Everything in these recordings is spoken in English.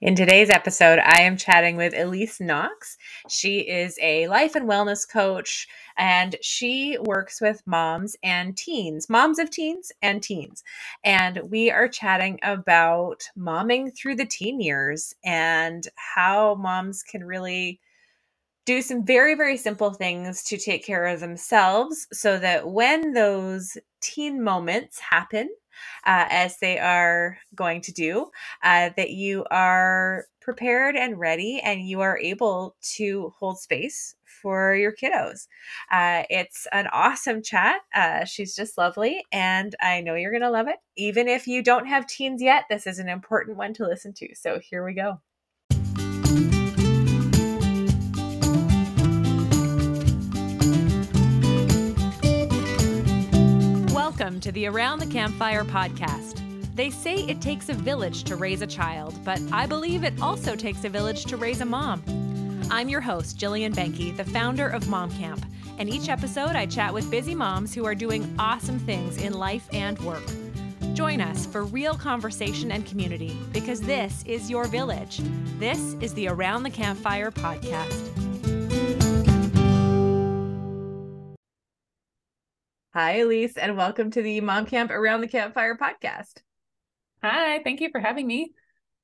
In today's episode, I am chatting with Elise Knox. She is a life and wellness coach, and she works with moms and teens, moms of teens and teens. And we are chatting about momming through the teen years and how moms can really do some very, very simple things to take care of themselves so that when those teen moments happen, uh, as they are going to do, uh, that you are prepared and ready and you are able to hold space for your kiddos. Uh, it's an awesome chat. Uh, she's just lovely, and I know you're going to love it. Even if you don't have teens yet, this is an important one to listen to. So here we go. Welcome to the Around the Campfire podcast. They say it takes a village to raise a child, but I believe it also takes a village to raise a mom. I'm your host, Jillian Benke, the founder of Mom Camp, and each episode I chat with busy moms who are doing awesome things in life and work. Join us for real conversation and community because this is your village. This is the Around the Campfire podcast. Hi, Elise, and welcome to the Mom Camp Around the Campfire podcast. Hi, thank you for having me.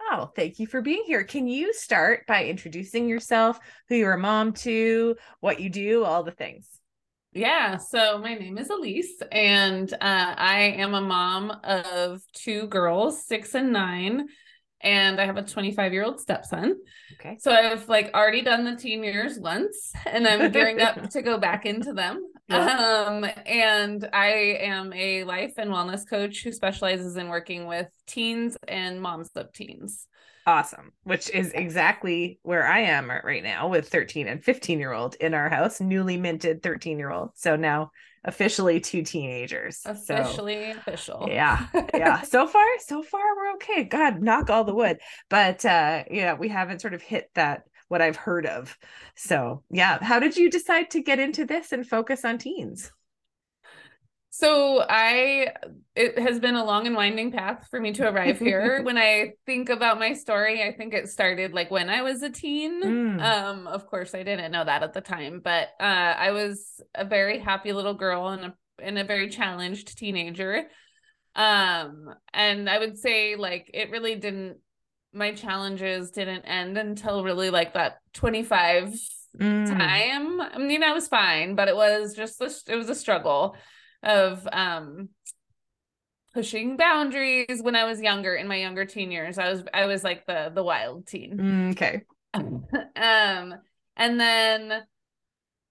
Oh, thank you for being here. Can you start by introducing yourself, who you're a mom to, what you do, all the things? Yeah, so my name is Elise, and uh, I am a mom of two girls, six and nine, and I have a 25 year old stepson. Okay. So I've like already done the teen years once, and I'm gearing up to go back into them. Yeah. Um, and I am a life and wellness coach who specializes in working with teens and moms of teens. Awesome, which is exactly where I am right now with 13 and 15 year old in our house, newly minted 13 year old. So now officially two teenagers. Officially so, official. Yeah. Yeah. so far, so far we're okay. God, knock all the wood. But uh yeah, we haven't sort of hit that what I've heard of. So, yeah, how did you decide to get into this and focus on teens? So I it has been a long and winding path for me to arrive here. when I think about my story, I think it started like when I was a teen. Mm. Um of course I didn't know that at the time, but uh I was a very happy little girl and a and a very challenged teenager. Um and I would say like it really didn't my challenges didn't end until really like that 25 mm. time. I mean, I was fine, but it was just this, it was a struggle of um pushing boundaries when I was younger in my younger teen years. I was I was like the the wild teen. Mm, okay. um and then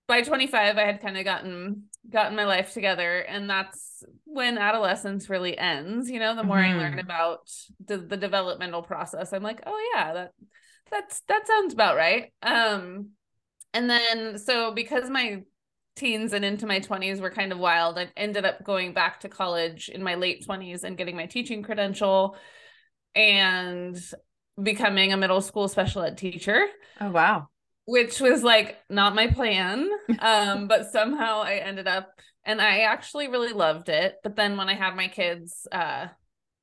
by 25 I had kind of gotten gotten my life together and that's when adolescence really ends you know the more mm-hmm. i learn mm-hmm. about the, the developmental process i'm like oh yeah that that's that sounds about right um and then so because my teens and into my 20s were kind of wild i ended up going back to college in my late 20s and getting my teaching credential and becoming a middle school special ed teacher oh wow which was like not my plan um but somehow i ended up and i actually really loved it but then when i had my kids uh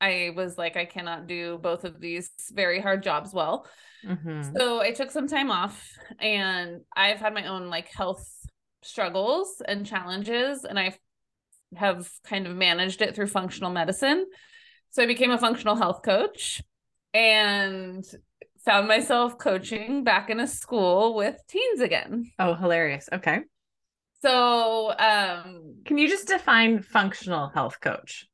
i was like i cannot do both of these very hard jobs well mm-hmm. so i took some time off and i've had my own like health struggles and challenges and i have kind of managed it through functional medicine so i became a functional health coach and found myself coaching back in a school with teens again. Oh, hilarious. Okay. So, um can you just define functional health coach?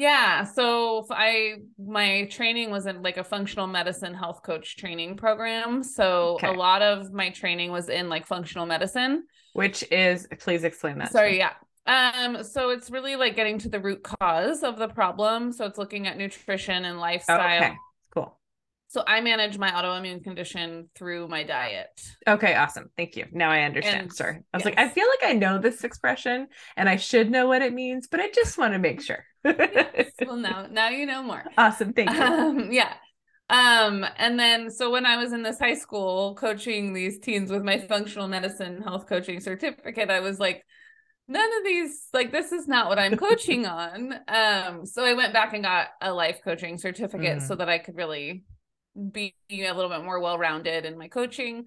Yeah, so I my training was in like a functional medicine health coach training program. So okay. a lot of my training was in like functional medicine, which is please explain that. Sorry, yeah. Um, so it's really like getting to the root cause of the problem. So it's looking at nutrition and lifestyle. Okay. So I manage my autoimmune condition through my diet. Okay, awesome. Thank you. Now I understand. And, Sorry. I was yes. like, I feel like I know this expression and I should know what it means, but I just want to make sure. yes. Well, now now you know more. Awesome. Thank you. Um, yeah. Um, and then so when I was in this high school coaching these teens with my functional medicine health coaching certificate, I was like, none of these like this is not what I'm coaching on. Um, so I went back and got a life coaching certificate mm. so that I could really being a little bit more well-rounded in my coaching.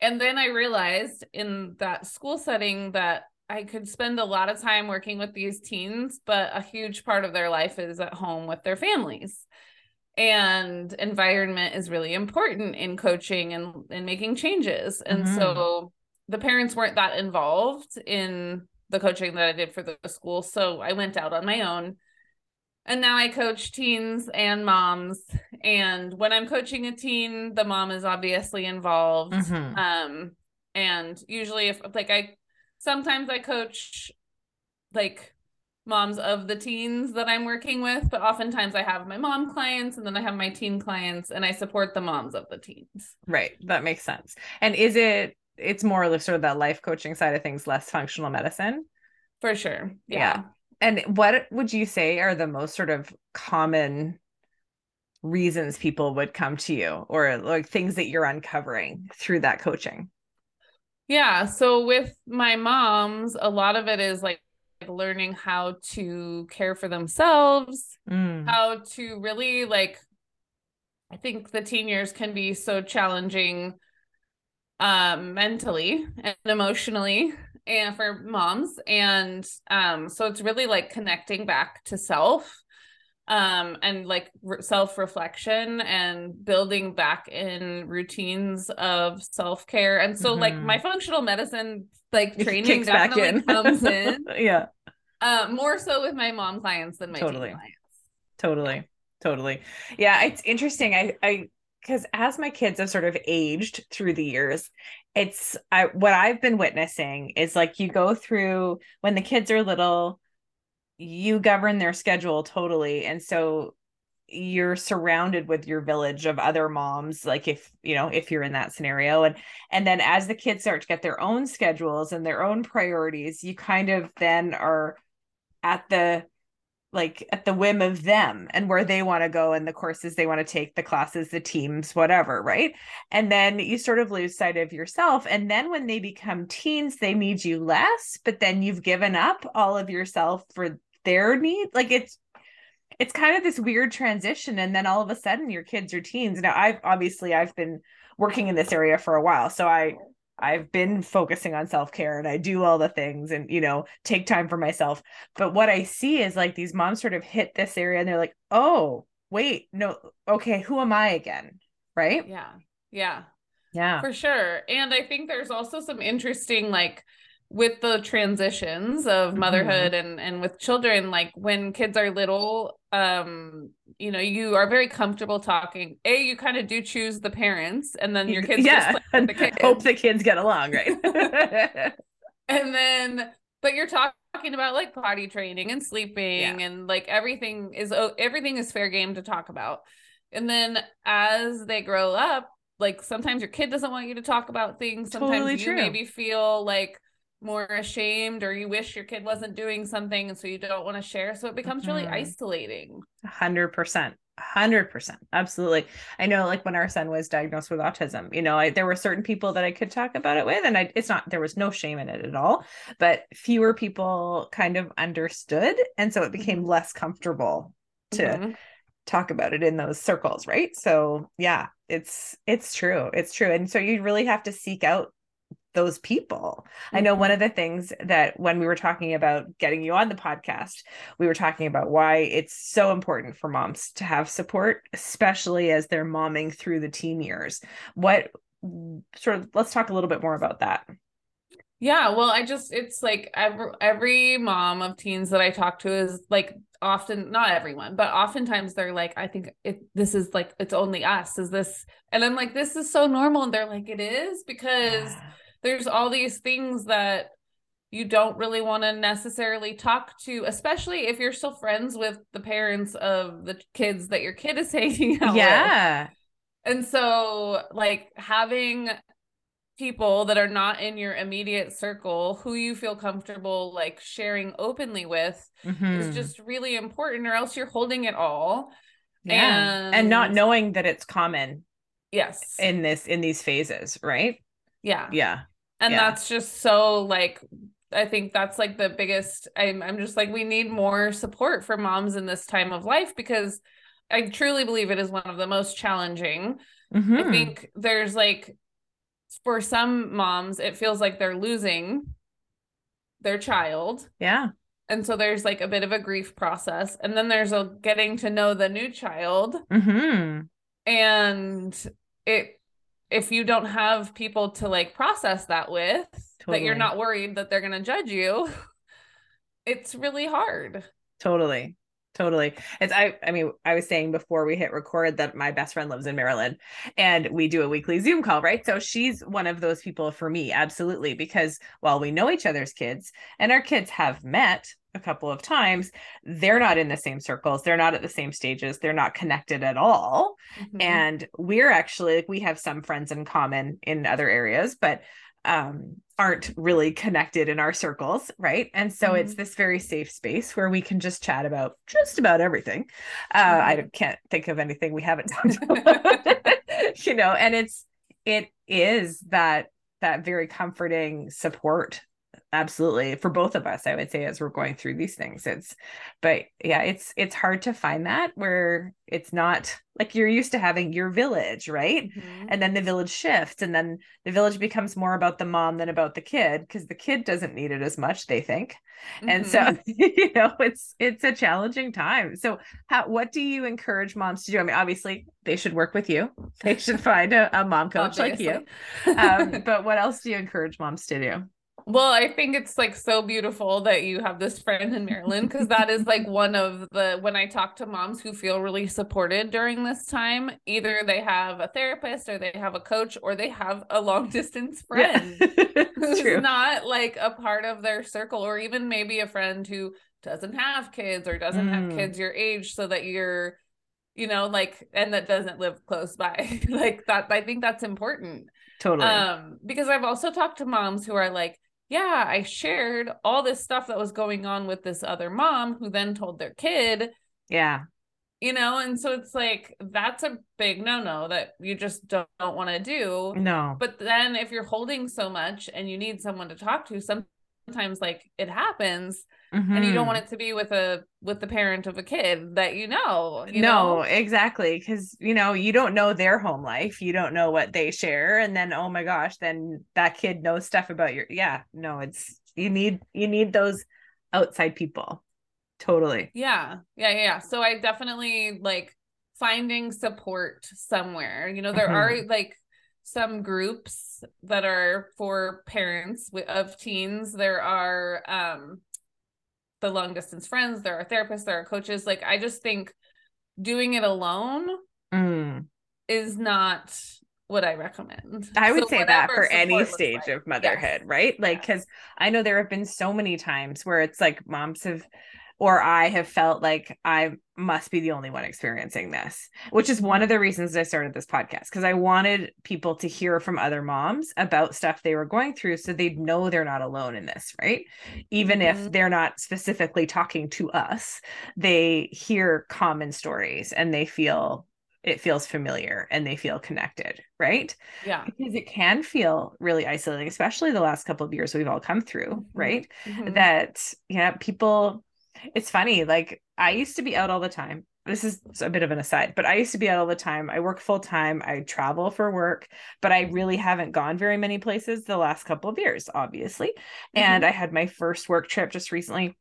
And then i realized in that school setting that i could spend a lot of time working with these teens but a huge part of their life is at home with their families. And environment is really important in coaching and and making changes. And mm-hmm. so the parents weren't that involved in the coaching that I did for the school. So I went out on my own and now I coach teens and moms and when I'm coaching a teen the mom is obviously involved mm-hmm. um and usually if like I sometimes I coach like moms of the teens that I'm working with, but oftentimes I have my mom clients and then I have my teen clients and I support the moms of the teens. Right. That makes sense. And is it it's more of sort of that life coaching side of things, less functional medicine? For sure. Yeah. yeah. And what would you say are the most sort of common reasons people would come to you or like things that you're uncovering through that coaching? Yeah. So with my moms, a lot of it is like learning how to care for themselves, mm. how to really like I think the teen years can be so challenging um mentally and emotionally and for moms. And um so it's really like connecting back to self um and like re- self-reflection and building back in routines of self-care. And so mm-hmm. like my functional medicine like training definitely in. comes in. Yeah. Uh more so with my mom clients than my totally. clients. Totally. Totally. Yeah it's interesting. I i because as my kids have sort of aged through the years it's I, what i've been witnessing is like you go through when the kids are little you govern their schedule totally and so you're surrounded with your village of other moms like if you know if you're in that scenario and and then as the kids start to get their own schedules and their own priorities you kind of then are at the like at the whim of them and where they want to go and the courses they want to take the classes the teams whatever right? And then you sort of lose sight of yourself. And then when they become teens they need you less but then you've given up all of yourself for their need. Like it's it's kind of this weird transition. And then all of a sudden your kids are teens. Now i've obviously i've been working in this area for a while so i I've been focusing on self-care and I do all the things and you know take time for myself. But what I see is like these moms sort of hit this area and they're like oh wait no okay who am I again? Right? Yeah. Yeah. Yeah. For sure. And I think there's also some interesting like with the transitions of mm-hmm. motherhood mm-hmm. and and with children like when kids are little um you know you are very comfortable talking a you kind of do choose the parents and then your kids yeah the kids. hope the kids get along right and then but you're talking about like potty training and sleeping yeah. and like everything is everything is fair game to talk about and then as they grow up like sometimes your kid doesn't want you to talk about things sometimes totally you true. maybe feel like more ashamed or you wish your kid wasn't doing something and so you don't want to share so it becomes mm-hmm. really isolating 100% 100% absolutely i know like when our son was diagnosed with autism you know I, there were certain people that i could talk about it with and i it's not there was no shame in it at all but fewer people kind of understood and so it became mm-hmm. less comfortable to mm-hmm. talk about it in those circles right so yeah it's it's true it's true and so you really have to seek out those people. Mm-hmm. I know one mm-hmm. of the things that when we were talking about getting you on the podcast, we were talking about why it's so important for moms to have support, especially as they're momming through the teen years. What sort of let's talk a little bit more about that. Yeah, well, I just it's like every every mom of teens that I talk to is like often not everyone, but oftentimes they're like, I think it this is like it's only us. Is this and I'm like, this is so normal. And they're like, it is because yeah there's all these things that you don't really want to necessarily talk to, especially if you're still friends with the parents of the kids that your kid is hanging out with. yeah. with. And so, like, having people that are not in your immediate circle who you feel comfortable like sharing openly with mm-hmm. is just really important, or else you're holding it all. Yeah. And, and not knowing that it's common. Yes. In this, in these phases, right? Yeah. Yeah and yeah. that's just so like I think that's like the biggest I'm I'm just like we need more support for moms in this time of life because I truly believe it is one of the most challenging. Mm-hmm. I think there's like for some moms, it feels like they're losing their child. Yeah. And so there's like a bit of a grief process. And then there's a getting to know the new child. Mm-hmm. And it if you don't have people to like process that with, that you're not worried that they're gonna judge you, it's really hard. Totally. Totally. It's I I mean, I was saying before we hit record that my best friend lives in Maryland and we do a weekly Zoom call, right? So she's one of those people for me, absolutely, because while we know each other's kids and our kids have met a couple of times, they're not in the same circles, they're not at the same stages, they're not connected at all. Mhm. and we're actually like we have some friends in common in other areas but um aren't really connected in our circles right and so it's Mhm. this very safe space where we can just chat about just about everything uh i Mhm. can't think of anything we haven't talked about you know and it's it is that that very comforting support absolutely. For both of us i would say as we're going through these things it's but yeah it's it's hard to find that where it's not like you're used to having your village right? Mhm. and then the village shifts and then the village becomes more about the mom than about the kid because the kid doesn't need it as much they think. And so Mhm. you know it's it's a challenging time. So how what do you encourage moms to do? I mean obviously they should work with you. They should find a, a mom coach like you. Um, but what else do you encourage moms to do Well, I think it's like so beautiful that you have this friend in Maryland because that is like one of the when I talk to moms who feel really supported during this time, either they have a therapist or they have a coach or they have a long distance friend yeah. who's True. not like a part of their circle or even maybe a friend who doesn't have kids or doesn't Mm. have kids your age so that you're you know like and that doesn't live close by like that I think that's important totally um because i've also talked to moms who are like yeah i shared all this stuff that was going on with this other mom who then told their kid. Yeah. You know and so it's like that's a big no no that you just don't, don't want to do. No. But then if you're holding so much and you need someone to talk to sometimes like it happens and you don't Mhm. want it to be with a with the parent of a kid that you know you no know? exactly because you know you don't know their home life you don't know what they share and then oh my gosh then that kid knows stuff about your yeah no it's you need you need those outside people totally Yeah, yeah, yeah. yeah. So I definitely like finding support somewhere. You know, there are like some groups that are for parents of teens. There are um the long distance friends, there are therapists, there are coaches. Like I just think doing it alone Mm. is not what I recommend. I would So say that for any stage like. of motherhood, right? Like, Yes. because I know there have been so many times where it's like moms have, or I have felt like I must be the only one experiencing this, which is one of the reasons I started this podcast because I wanted people to hear from other moms about stuff they were going through so they'd know they're not alone in this, right? Even if Mhm. they're not specifically talking to us, they hear common stories and they feel it feels familiar and they feel connected, right? Yeah. because it can feel really isolating especially the last couple of years we've all come through Mhm. right Mhm. that yeah people it's funny like i used to be out all the time. This is a bit of an aside but i used to be out all the time. I work full time i travel for work but i really haven't gone very many places the last couple of years obviously. And mm-hmm. i had my first work trip just recently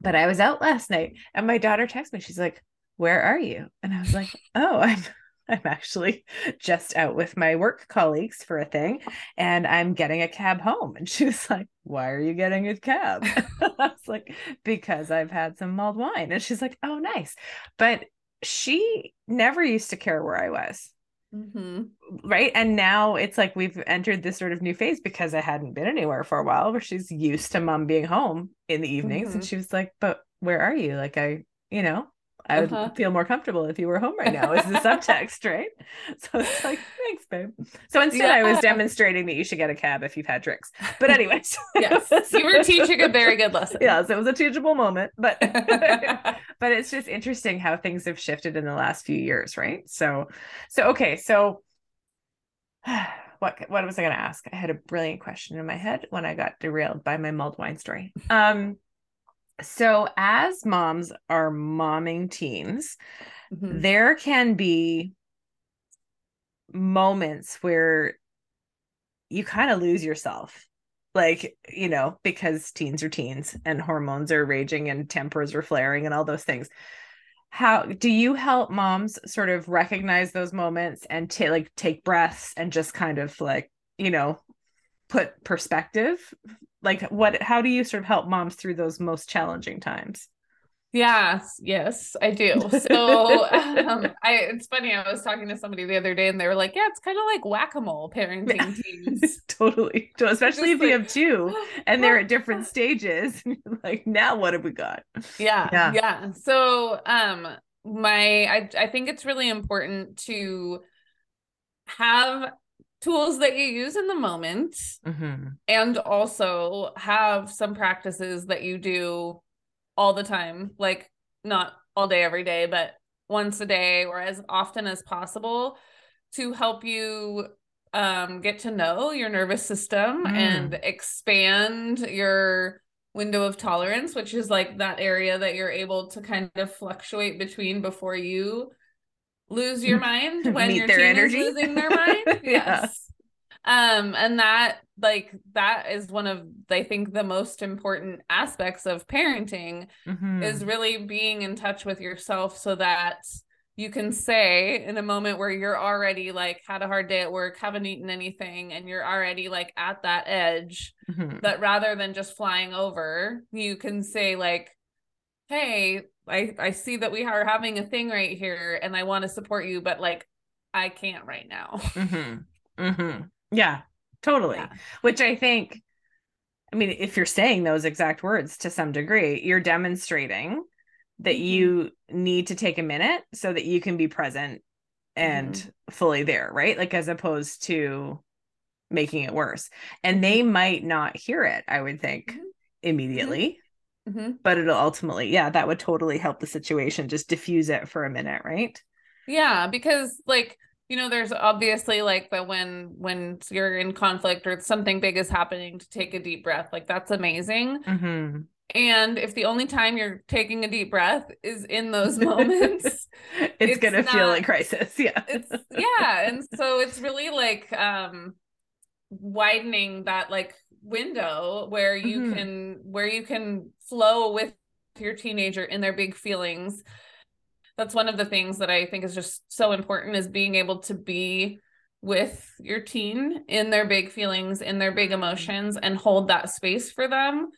but i was out last night and my daughter texted me. She's like where are you? And i was like oh i'm I'm actually just out with my work colleagues for a thing and I'm getting a cab home. And she was like, Why are you getting a cab? I was like, Because I've had some mulled wine. And she's like, Oh, nice. But she never used to care where I was. Mhm. Right. And now it's like we've entered this sort of new phase because I hadn't been anywhere for a while where she's used to mom being home in the evenings. And Mhm. she was like, But where are you? Like, I, you know, I would Uh-huh. feel more comfortable if you were home right now, is the subtext, right? So it's like, thanks, babe. So instead, I was demonstrating that you should get a cab if you've had drinks. But, anyways, Yes. You were teaching a very good lesson. Yes, it was a teachable moment, but but it's just interesting how things have shifted in the last few years, right? So, so okay, so what what was I going to ask? I had a brilliant question in my head when I got derailed by my mulled wine story. Um, so as moms are momming teens, mm-hmm. there can be moments where you kind of lose yourself like you know because teens are teens and hormones are raging and tempers are flaring and all those things how do you help moms sort of recognize those moments and to like take breaths and just kind of like you know put perspective like what how do you sort of help moms through those most challenging times Yes, yes, I do. So um, I it's funny, I was talking to somebody the other day and they were like, Yeah, it's kind of like whack-a-mole parenting yeah. teams. totally. Especially if like, you have two and they're at different stages. like, now what have we got? Yeah, yeah. Yeah. So um my I I think it's really important to have tools that you use in the moment mm-hmm. and also have some practices that you do all the time, like not all day, every day, but once a day or as often as possible to help you um, get to know your nervous system mm. and expand your window of tolerance, which is like that area that you're able to kind of fluctuate between before you lose your mind when your team energy. is losing their mind. yes. yeah um and that like that is one of i think the most important aspects of parenting mm-hmm. is really being in touch with yourself so that you can say in a moment where you're already like had a hard day at work haven't eaten anything and you're already like at that edge mm-hmm. that rather than just flying over you can say like hey i i see that we are having a thing right here and i want to support you but like i can't right now mm-hmm. Mm-hmm. Yeah, totally. Yeah. Which I think, I mean, if you're saying those exact words to some degree, you're demonstrating that mm-hmm. you need to take a minute so that you can be present and mm-hmm. fully there, right? Like, as opposed to making it worse. And they might not hear it, I would think, mm-hmm. immediately. Mm-hmm. But it'll ultimately, yeah, that would totally help the situation. Just diffuse it for a minute, right? Yeah, because like you know there's obviously like the when when you're in conflict or something big is happening to take a deep breath like that's amazing mm-hmm. and if the only time you're taking a deep breath is in those moments it's, it's, gonna not, feel like crisis yeah it's yeah and so it's really like um widening that like window where you mm-hmm. can where you can flow with your teenager in their big feelings that's one of the things that I think is just so important is being able to be with your teen in their big feelings, in their big emotions, and hold that space for them.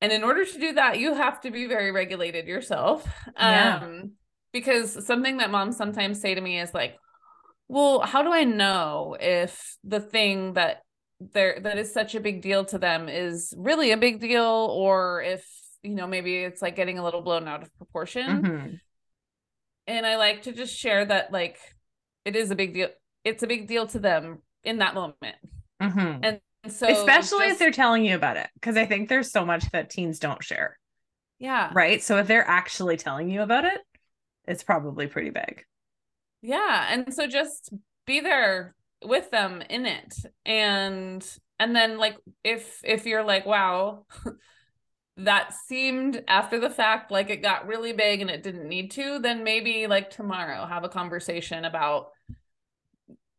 And in order to do that, you have to be very regulated yourself. Yeah. Um, because something that moms sometimes say to me is like, well, how do I know if the thing that there that is such a big deal to them is really a big deal or if you know maybe it's like getting a little blown out of proportion. Mm-hmm. and i like to just share that like it is a big deal it's a big deal to them in that moment. Mm-hmm. and so especially just, if they're telling you about it because i think there's so much that teens don't share. Yeah. Right? So if they're actually telling you about it it's probably pretty big. Yeah. And so just be there with them in it. And and then like if if you're like wow that seemed after the fact like it got really big and it didn't need to, then maybe like tomorrow have a conversation about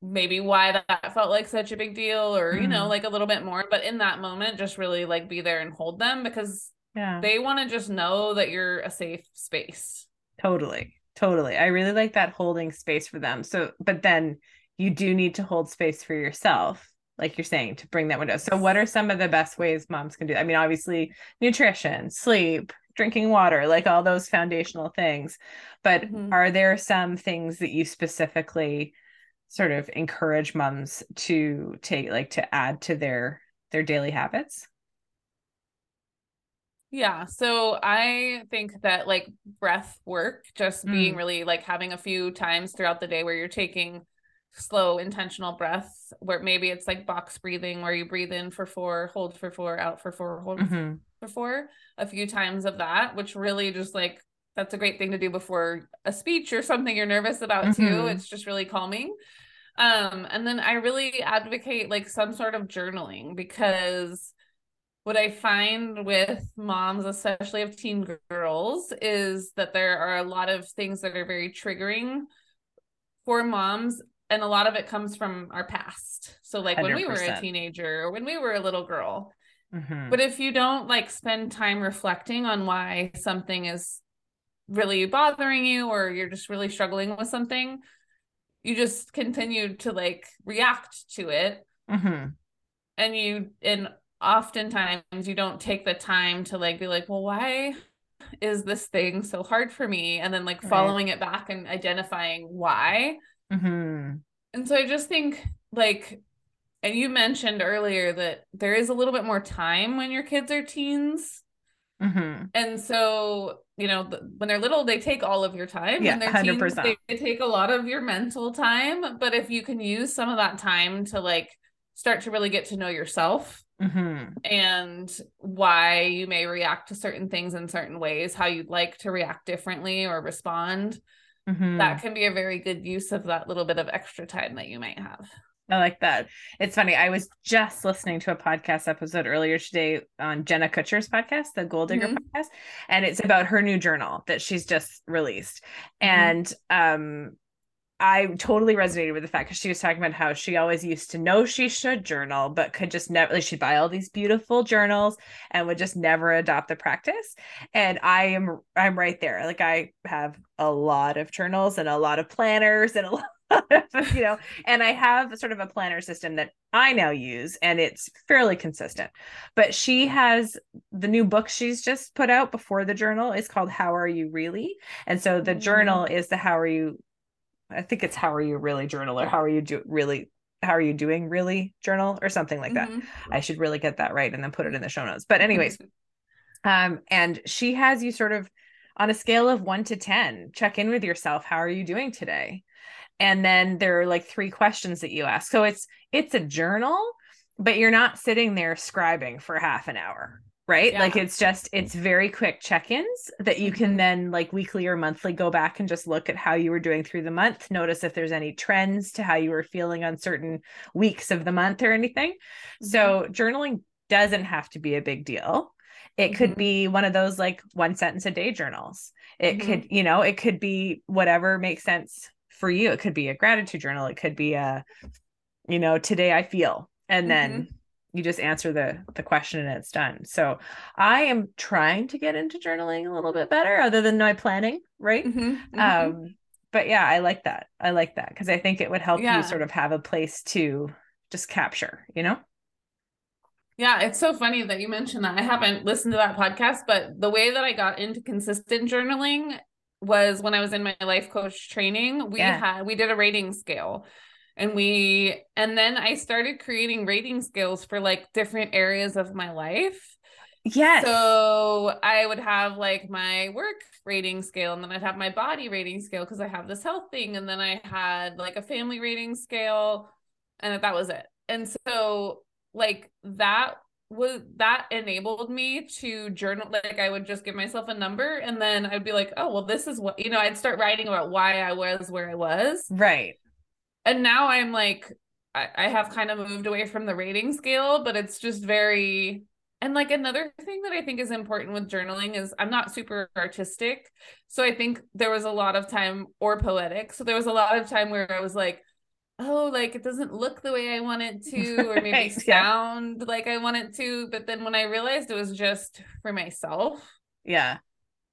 maybe why that felt like such a big deal or mm. you know mm-hmm. like a little bit more. But in that moment just really like be there and hold them because yeah. they want to just know that you're a safe space. Totally. Totally. I really like that holding space for them. So but then you do need to hold space for yourself like you're saying to bring that window so what are some of the best ways moms can do i mean obviously nutrition sleep drinking water like all those foundational things but mm-hmm. are there some things that you specifically sort of encourage moms to take like to add to their their daily habits yeah so i think that like breath work just mm. being really like having a few times throughout the day where you're taking slow intentional breath where maybe it's like box breathing where you breathe in for four hold for four out for four hold mm-hmm. for four a few times of that which really just like that's a great thing to do before a speech or something you're nervous about mm-hmm. too it's just really calming um and then i really advocate like some sort of journaling because what I find with moms, especially of teen girls, is that there are a lot of things that are very triggering for moms. And a lot of it comes from our past. So, like 100%. when we were a teenager or when we were a little girl. Mm-hmm. But if you don't like spend time reflecting on why something is really bothering you or you're just really struggling with something, you just continue to like react to it. Mm-hmm. And you, and oftentimes you don't take the time to like be like, well, why is this thing so hard for me? And then like right. following it back and identifying why. Mm-hmm. And so I just think like, and you mentioned earlier that there is a little bit more time when your kids are teens. Mm-hmm. And so, you know, when they're little, they take all of your time. Yeah, they're 100%. Teens, they, they take a lot of your mental time. But if you can use some of that time to like start to really get to know yourself mm-hmm. and why you may react to certain things in certain ways, how you'd like to react differently or respond. Mm-hmm. That can be a very good use of that little bit of extra time that you might have. I like that. It's funny. I was just listening to a podcast episode earlier today on Jenna Kutcher's podcast, the Goal Digger mm-hmm. podcast, and it's about her new journal that she's just released. Mm-hmm. And um I totally resonated with the fact because she was talking about how she always used to know she should journal, but could just never, like, she'd buy all these beautiful journals and would just never adopt the practice. And I am, I'm right there. Like, I have a lot of journals and a lot of planners and a lot of, you know, and I have sort of a planner system that I now use and it's fairly consistent. But she has the new book she's just put out before the journal is called How Are You Really? And so the mm-hmm. journal is the How Are You I think it's how are you really journal or how are you do really how are you doing really journal or something like that. Mm-hmm. I should really get that right and then put it in the show notes. But anyways, um and she has you sort of on a scale of 1 to 10 check in with yourself how are you doing today? And then there are like three questions that you ask. So it's it's a journal, but you're not sitting there scribing for half an hour right yeah. like it's just it's very quick check-ins that you can mm-hmm. then like weekly or monthly go back and just look at how you were doing through the month notice if there's any trends to how you were feeling on certain weeks of the month or anything mm-hmm. so journaling doesn't have to be a big deal it could mm-hmm. be one of those like one sentence a day journals it mm-hmm. could you know it could be whatever makes sense for you it could be a gratitude journal it could be a you know today i feel and then mm-hmm you just answer the the question and it's done so i am trying to get into journaling a little bit better other than my planning right mm-hmm, mm-hmm. um but yeah i like that i like that because i think it would help yeah. you sort of have a place to just capture you know yeah, it's so funny that you mentioned that. I haven't listened to that podcast, but the way that I got into consistent journaling was when I was in my life coach training. We yeah. had we did a rating scale and we and then i started creating rating scales for like different areas of my life. Yes. So i would have like my work rating scale and then i'd have my body rating scale because i have this health thing and then i had like a family rating scale and that was it. And so like that was that enabled me to journal like i would just give myself a number and then i'd be like oh well this is what you know i'd start writing about why i was where i was. Right and now I'm like, I, I have kind of moved away from the rating scale, but it's just very and like another thing that I think is important with journaling is I'm not super artistic. So I think there was a lot of time or poetic. So there was a lot of time where I was like, oh, like it doesn't look the way I want it to, or maybe sound yeah. like I want it to. But then when I realized it was just for myself. Yeah.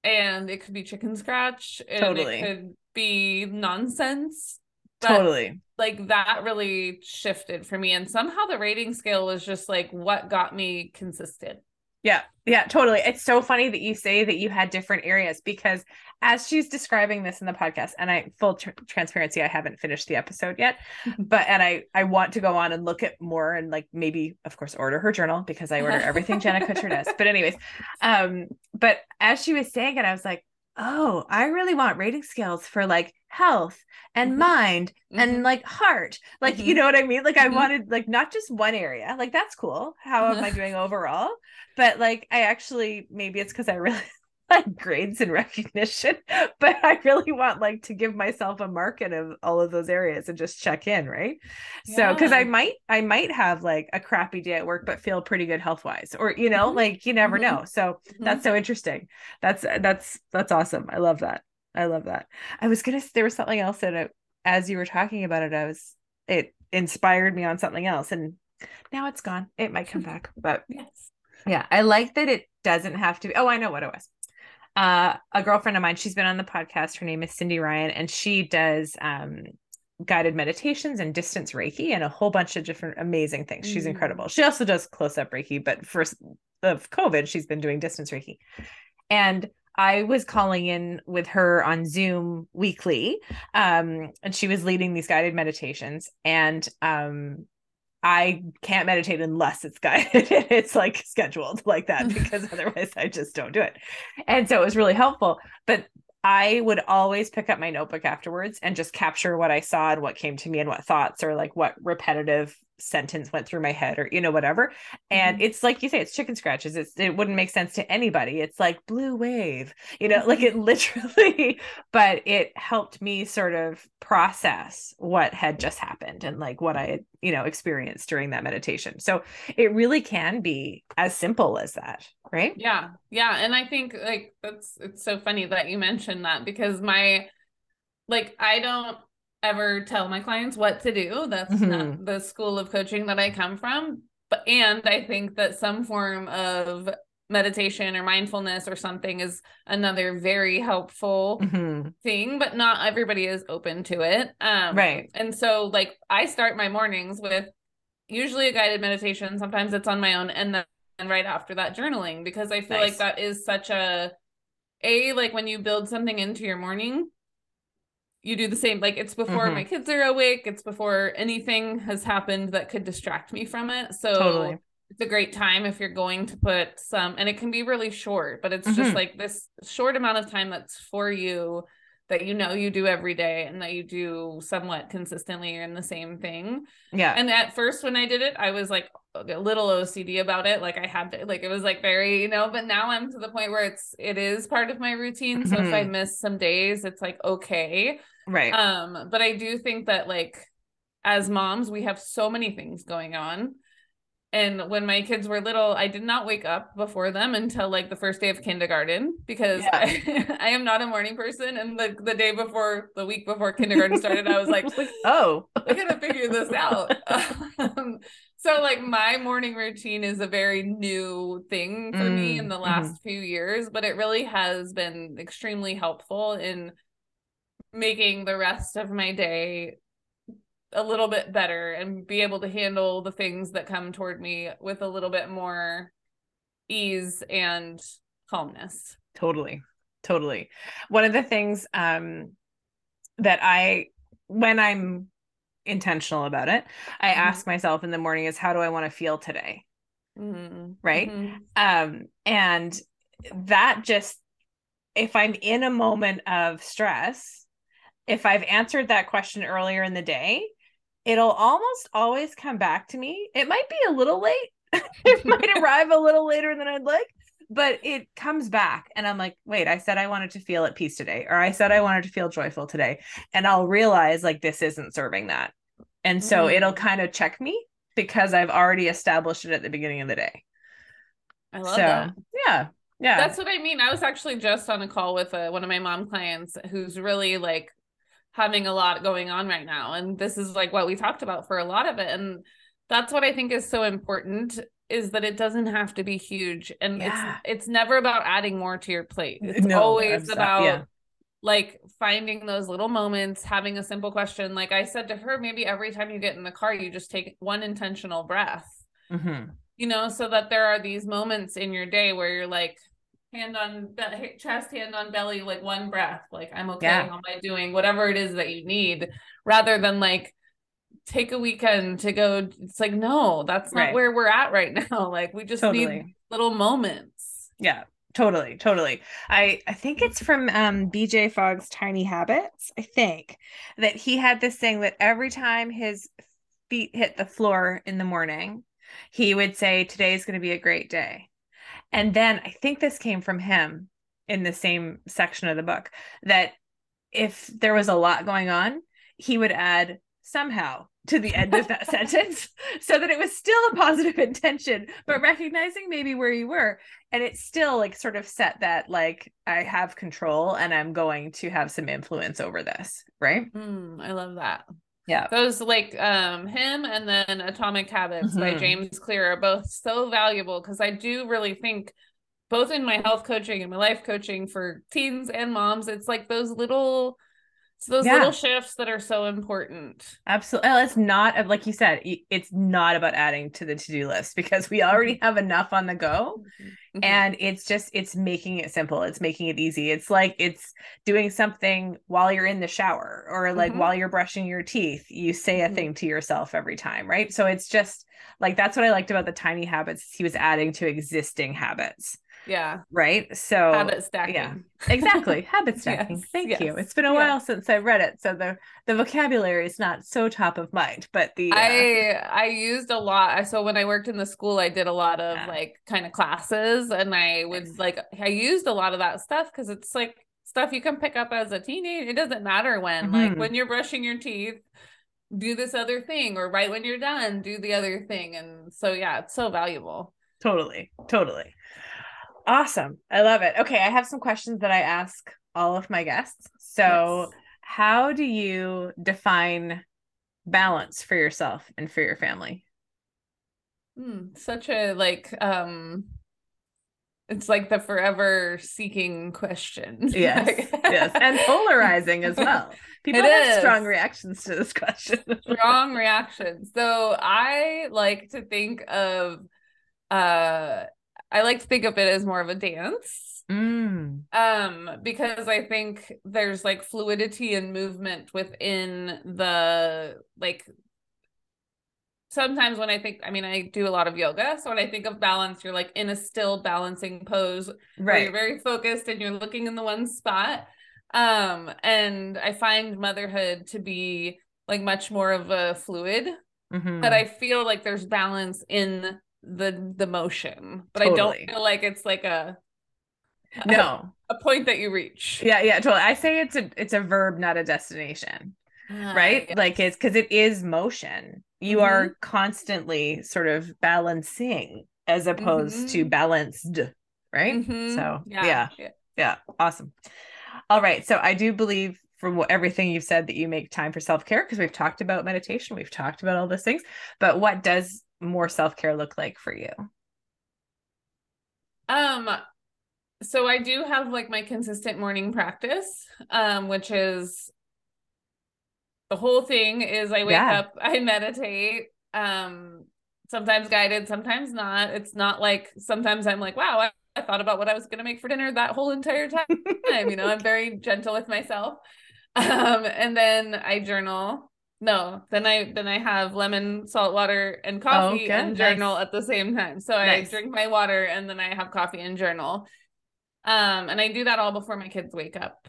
And it could be chicken scratch. And totally. it could be nonsense. But totally. like that really shifted for me and somehow the rating scale was just like what got me consistent. Yeah. Yeah totally. It's so funny that you say that you had different areas because as she's describing this in the podcast and i full tr- transparency i haven't finished the episode yet but and i i want to go on and look at more and like maybe of course order her journal because i order everything jenna kutcher does. But anyways um but as she was saying it i was like oh, I really want rating scales for like health and mm-hmm. mind mm-hmm. and like heart. Like, mm-hmm. you know what I mean? Like, I mm-hmm. wanted like not just one area. Like, that's cool. How am I doing overall? But like, I actually, maybe it's because I really like grades and recognition, but I really want like to give myself a market of all of those areas and just check in, right? Yeah. So because I might I might have like a crappy day at work, but feel pretty good health wise, or you know, mm-hmm. like you never mm-hmm. know. So mm-hmm. that's so interesting. That's that's that's awesome. I love that. I love that. I was gonna there was something else that I, as you were talking about it, I was it inspired me on something else and now it's gone. It might come back, but yes. Yeah, I like that it doesn't have to be. Oh, I know what it was. Uh, a girlfriend of mine, she's been on the podcast. Her name is Cindy Ryan, and she does um, guided meditations and distance Reiki and a whole bunch of different amazing things. She's mm. incredible. She also does close up Reiki, but for of COVID, she's been doing distance Reiki. And I was calling in with her on Zoom weekly, um, and she was leading these guided meditations. And um, I can't meditate unless it's guided. it's like scheduled like that because otherwise I just don't do it. And so it was really helpful. But I would always pick up my notebook afterwards and just capture what I saw and what came to me and what thoughts or like what repetitive sentence went through my head or you know whatever. And mm-hmm. it's like you say it's chicken scratches. It's it wouldn't make sense to anybody. It's like blue wave you know like it literally but it helped me sort of process what had just happened and like what i had you know experienced during that meditation. So it really can be as simple as that right? Yeah. Yeah. And i think like that's it's so funny that you mentioned that because my like i don't ever tell my clients what to do. That's mm-hmm. not the school of coaching that I come from. But and I think that some form of meditation or mindfulness or something is another very helpful mm-hmm. thing, but not everybody is open to it. Um, right. And so, like, I start my mornings with usually a guided meditation. Sometimes it's on my own, and then and right after that, journaling because I feel nice. like that is such a a like when you build something into your morning you do the same like it's before mm-hmm. my kids are awake it's before anything has happened that could distract me from it so totally. it's a great time if you're going to put some and it can be really short but it's mm-hmm. just like this short amount of time that's for you that you know you do every day and that you do somewhat consistently in the same thing. Yeah. And at first when I did it, I was like a little OCD about it. Like I had to like it was like very, you know, but now I'm to the point where it's it is part of my routine. So mm-hmm. if I mm-hmm. miss some days, it's like okay. Right. Um, but I do think that like as moms, we have so many things going on and when my kids were little, I did not wake up before them until like the first day of kindergarten because yeah. I, I, am not a morning person. And the, the day before, the week before kindergarten started, I was like, oh, I gotta figure this out. Um, so like my morning routine is a very new thing for mm, me in the last mm-hmm. few years, but it really has been extremely helpful in making the rest of my day a little bit better and be able to handle the things that come toward me with a little bit more ease and calmness. Totally. Totally. One of the things um that I when I'm intentional about it, I mm-hmm. ask myself in the morning is how do I want to feel today? Mm-hmm. Right? Mm-hmm. Um and that just if I'm in a moment of stress, if I've answered that question earlier in the day, it'll almost always come back to me. It might be a little late. it might arrive a little later than I'd like, but it comes back and I'm like, wait, I said I wanted to feel at peace today, or I said I wanted to feel joyful today. And I'll realize like this isn't serving that. And so mm. it'll kind of check me because I've already established it at the beginning of the day. I love so, that. Yeah. Yeah. That's what I mean. I was actually just on a call with uh, one of my mom clients who's really like having a lot going on right now and this is like what we talked about for a lot of it and that's what i think is so important is that it doesn't have to be huge and yeah. it's it's never about adding more to your plate it's no, always about yeah. like finding those little moments having a simple question like i said to her maybe every time you get in the car you just take one intentional breath mm-hmm. you know so that there are these moments in your day where you're like hand on be- chest, hand on belly, like one breath. Like I'm okay. Yeah. How am I doing? Whatever it is that you need, rather than like take a weekend to go. It's like no, that's not right. where we're at right now. Like we just totally. need little moments. Yeah, totally totally i i think it's from um bj fogg's tiny habits i think that he had this thing that every time his feet hit the floor in the morning he would say "Today is going to be a great day and then I think this came from him. in the same section of the book that if there was a lot going on, he would add somehow to the end of that sentence so that it was still a positive intention but recognizing maybe where you were and it still like sort of set that like i have control and i'm going to have some influence over this right mm, i love that yeah those like um him and then atomic habits mm-hmm. by james clear are both so valuable because i do really think both in my health coaching and my life coaching for teens and moms it's like those little it's those yeah. little shifts that are so important. Absolutely. It's not like you said, it's not about adding to the to-do list because we already mm-hmm. have enough on the go. Mm-hmm. And it's just it's making it simple. It's making it easy. It's like it's doing something while you're in the shower or like mm-hmm. while you're brushing your teeth. You say a mm-hmm. thing to yourself every time, right? So it's just like that's what I liked about the tiny habits. He was adding to existing habits. Yeah. Right. So habit stacking. Yeah. Exactly. habit stacking. yes. Thank yes. you. It's been a while since I read it. So the the vocabulary is not so top of mind, but the uh... I I used a lot. So when I worked in the school, I did a lot of yeah. like kind of classes and I would like I used a lot of that stuff because it's like stuff you can pick up as a teenager. It doesn't matter when. Mm-hmm. Like when you're brushing your teeth, do this other thing or right when you're done, do the other thing. And so yeah, it's so valuable. Totally. Totally. Awesome. I love it. Okay, I have some questions that I ask all of my guests. So, yes. how do you define balance for yourself and for your family? Hmm, such a like um it's like the forever seeking question. Yes. yes. And polarizing as well. People it have is. strong reactions to this question. strong reactions. So I like to think of uh I like to think of it as more of a dance. Mm. Um, because I think there's like fluidity and movement within the like sometimes when I think, I mean, I do a lot of yoga. So when I think of balance, you're like in a still balancing pose. Right. you're very focused and you're looking in the one spot. Um, and I find motherhood to be like much more of a fluid, mm-hmm. but I feel like there's balance in the the motion but totally. i don't feel like it's like a no a, a, point that you reach yeah yeah totally i say it's a it's a verb not a destination uh, right yes. like it's because it is motion you mm-hmm. are constantly sort of balancing as opposed mm-hmm. to balanced right mm-hmm. so yeah. yeah yeah yeah awesome all right so i do believe from what, everything you've said that you make time for self-care because we've talked about meditation we've talked about all those things but what does more self-care look like for you? Um so I do have like my consistent morning practice um which is the whole thing is I wake yeah. up, I meditate um sometimes guided, sometimes not. It's not like sometimes I'm like, wow, I, I thought about what I was going to make for dinner that whole entire time. you know, I'm very gentle with myself. Um, and then I journal no, then I then I have lemon, salt water, and coffee oh, and journal nice. at the same time. So nice. I drink my water and then I have coffee and journal. Um, and I do that all before my kids wake up.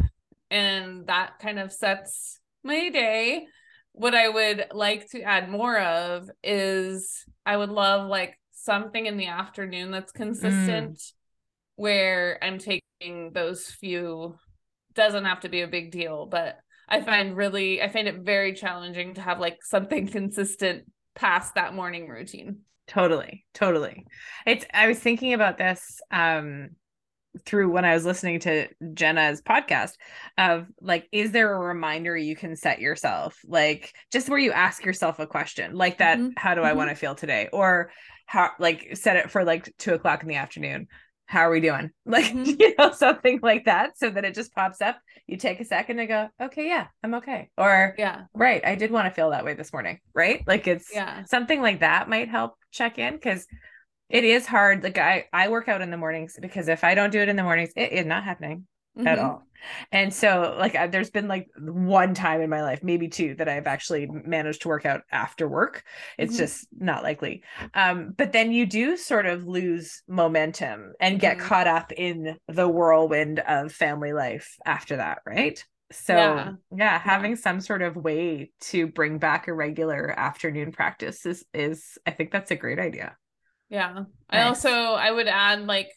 And that kind of sets my day. What I would like to add more of is I would love like something in the afternoon that's consistent mm. where I'm taking those few doesn't have to be a big deal, but I find really I find it very challenging to have like something consistent past that morning routine. Totally. Totally. It's I was thinking about this um through when I was listening to Jenna's podcast of like, is there a reminder you can set yourself? Like just where you ask yourself a question like that, mm-hmm. how do I mm-hmm. want to feel today? Or how like set it for like two o'clock in the afternoon how are we doing? Like, mm-hmm. you know, something like that. So that it just pops up. You take a second and go, okay, yeah, I'm okay. Or, yeah, right. I did want to feel that way this morning. Right. Like it's yeah. something like that might help check in because it is hard. Like I, I work out in the mornings because if I don't do it in the mornings, it is not happening mm-hmm. at all. And so, like, there's been like one time in my life, maybe two, that I've actually managed to work out after work. It's mm-hmm. just not likely. Um, but then you do sort of lose momentum and get mm-hmm. caught up in the whirlwind of family life after that, right? So, yeah, yeah having yeah. some sort of way to bring back a regular afternoon practice is, is I think that's a great idea. Yeah. Nice. I also, I would add like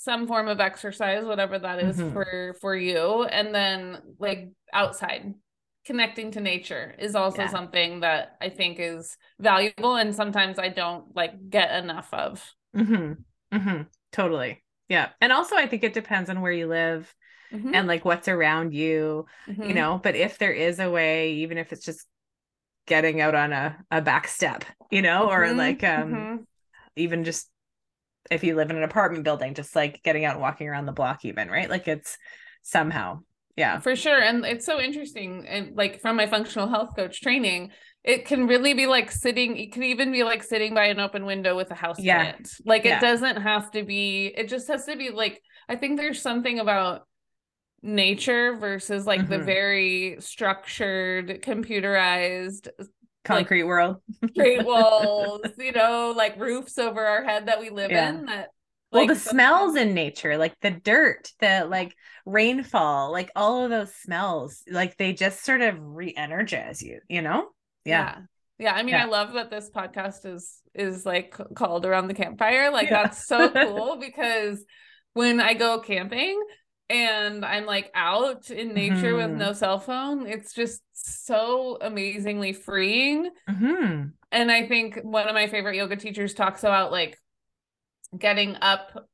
some form of exercise whatever that is Mhm. for for you and then like outside connecting to nature is also Yeah. something that i think is valuable and sometimes i don't like get enough of mm-hmm. Mm-hmm. Totally. Yeah. And also, I think it depends on where you live Mhm, and like what's around you, you mhm. know. But if there is a way, even if it's just getting out on a, a back step, you know, or Mhm, like um even just if you live in an apartment building, just like getting out and walking around the block, even, right? Like it's somehow, yeah. For sure. And it's so interesting. And like from my functional health coach training, it can really be like sitting, it can even be like sitting by an open window with a house Yeah. plant. Like Yeah. it doesn't have to be, it just has to be like, I think there's something about nature versus like the Mhm. very structured, computerized Concrete world. straight walls, you know, like roofs over our head that we live Yeah. in that well, the smells in nature, like the dirt, the like rainfall, like all of those smells, like they just sort of re-energize you, you know? Yeah. yeah yeah i mean Yeah. i love that this podcast is is like called around the campfire like that's so cool because when i go camping and i'm like out in nature with Mhm. no cell phone it's just so amazingly freeing hmm and i think one of my favorite yoga teachers talks about like getting up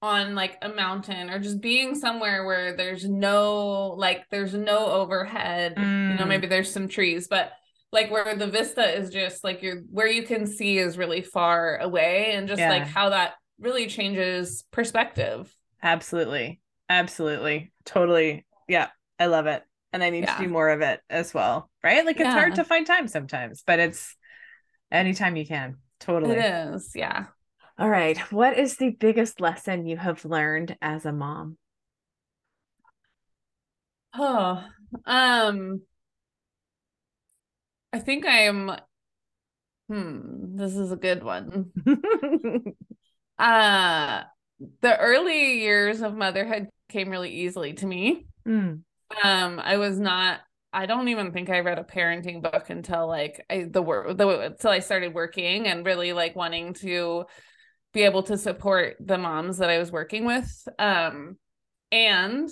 on like a mountain or just being somewhere where there's no like there's no overhead you know Mm. maybe there's some trees but like where the vista is just like you're where you can see is really far away and just like how that really changes perspective Absolutely. Absolutely. Totally. Yeah. I love it. And I need Yeah. to do more of it as well. Right? Like it's hard to find time sometimes, but it's anytime you can. Totally. it is yeah All right. What is the biggest lesson you have learned as a mom? oh um i think i am hmm this is a good one uh the early years of motherhood came really easily to me Mm. um i was not i don't even think i read a parenting book until like I, the work the until i started working and really like wanting to be able to support the moms that i was working with um and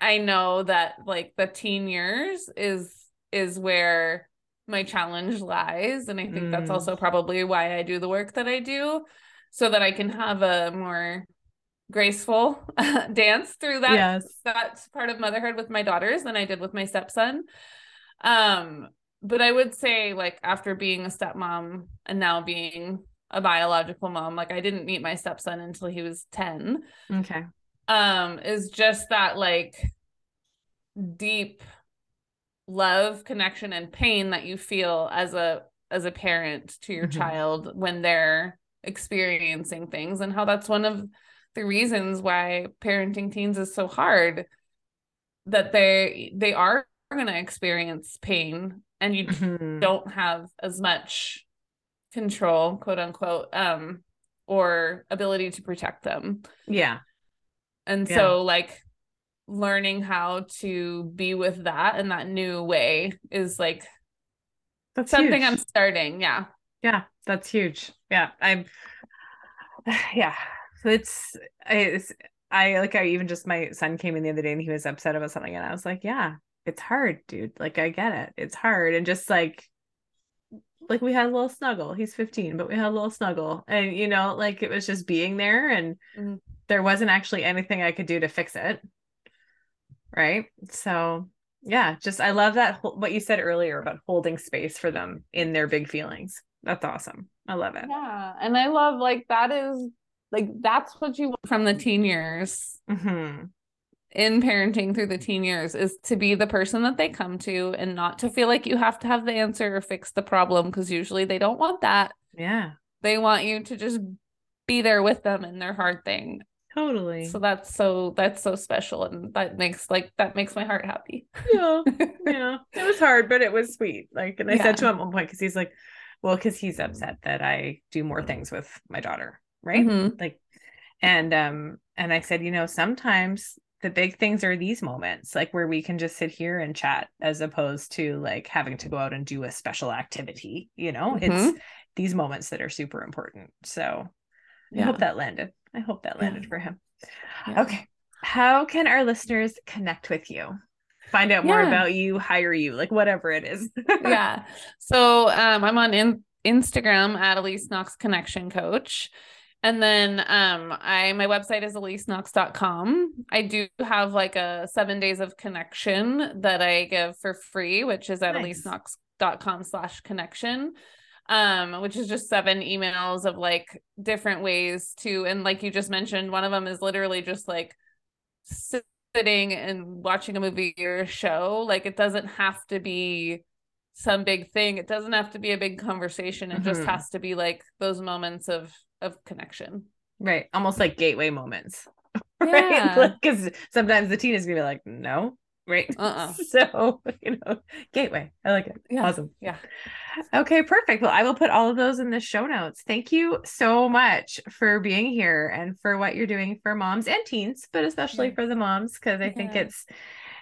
i know that like the teen years is is where my challenge lies and i think that's Mm. also probably why i do the work that i do so that i can have a more graceful dance through that yes. that part of motherhood with my daughters than I did with my stepson. Um, but I would say like after being a stepmom and now being a biological mom, like I didn't meet my stepson until he was 10. Okay. Um, is just that like deep love, connection, and pain that you feel as a as a parent to your Mhm. child when they're experiencing things and how that's one of the reasons why parenting teens is so hard that they they are going to experience pain and you Mhm. don't have as much control quote unquote um or ability to protect them Yeah. and Yeah. so like learning how to be with that in that new way is like That's something huge. i'm starting yeah Yeah, that's huge. Yeah, I'm. Yeah, so it's it's I like I even just my son came in the other day and he was upset about something and I was like, yeah, it's hard, dude. Like I get it, it's hard, and just like like we had a little snuggle. He's 15, but we had a little snuggle, and you know, like it was just being there, and Mhm. there wasn't actually anything I could do to fix it, right? So yeah, just I love that what you said earlier about holding space for them in their big feelings. That's awesome. I love it. yeah and i love like that is like that's what you want from the teen years hmm in parenting through the teen years is to be the person that they come to and not to feel like you have to have the answer or fix the problem because usually they don't want that Yeah, they want you to just be there with them in their hard thing totally. so that's so that's so special and that makes like that makes my heart happy yeah, yeah. It was hard, but it was sweet. Like, and I Yeah. said to him at one point because he's like, well, because he's upset that I do more things with my daughter, right? Mhm. Like, and um, and I said, you know, sometimes the big things are these moments, like where we can just sit here and chat, as opposed to like having to go out and do a special activity. You know, it's these moments that are super important. So I hope that landed. I hope that landed yeah. for him. Yeah. Okay. How can our listeners connect with you? Find out more yeah. about you, hire you, like whatever it is. yeah. So um, I'm on in- Instagram at Elise Knox Connection Coach. And then um I my website is eliseknox.com. I do have like a seven days of connection that I give for free, which is at nice. eliseknox.com slash connection. Um, which is just seven emails of like different ways to and like you just mentioned, one of them is literally just like sitting and watching a movie or a show. Like it doesn't have to be some big thing. It doesn't have to be a big conversation. It mm-hmm. just has to be like those moments of of connection. Right. Almost like gateway moments. right. Because like, sometimes the teen is gonna be like, no, right? Uh-uh. So, you know, gateway. I like it. Yeah. Awesome. Yeah. Okay, perfect. Well, I will put all of those in the show notes. Thank you so much for being here and for what you're doing for moms and teens, but especially for the moms, because I yeah. think it's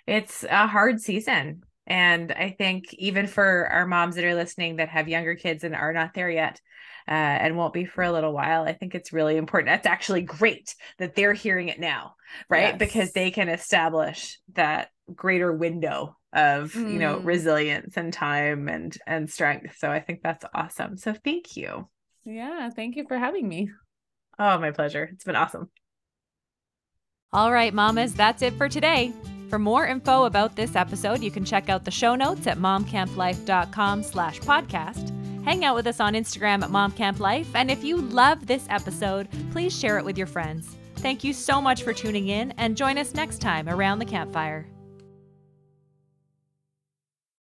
it's a hard season. And I think even for our moms that are listening that have younger kids and are not there yet, uh, and won't be for a little while. I think it's really important. That's actually great that they're hearing it now, right? Yes. Because they can establish that greater window of mm. you know mm. resilience and time and and strength. So I think that's awesome. So thank you. Yeah, thank you for having me. Oh, my pleasure. It's been awesome. All right, mamas, that's it for today. For more info about this episode, you can check out the show notes at momcamplife.com slash podcast. Hang out with us on Instagram at momcamplife, and if you love this episode, please share it with your friends. Thank you so much for tuning in, and join us next time around the campfire.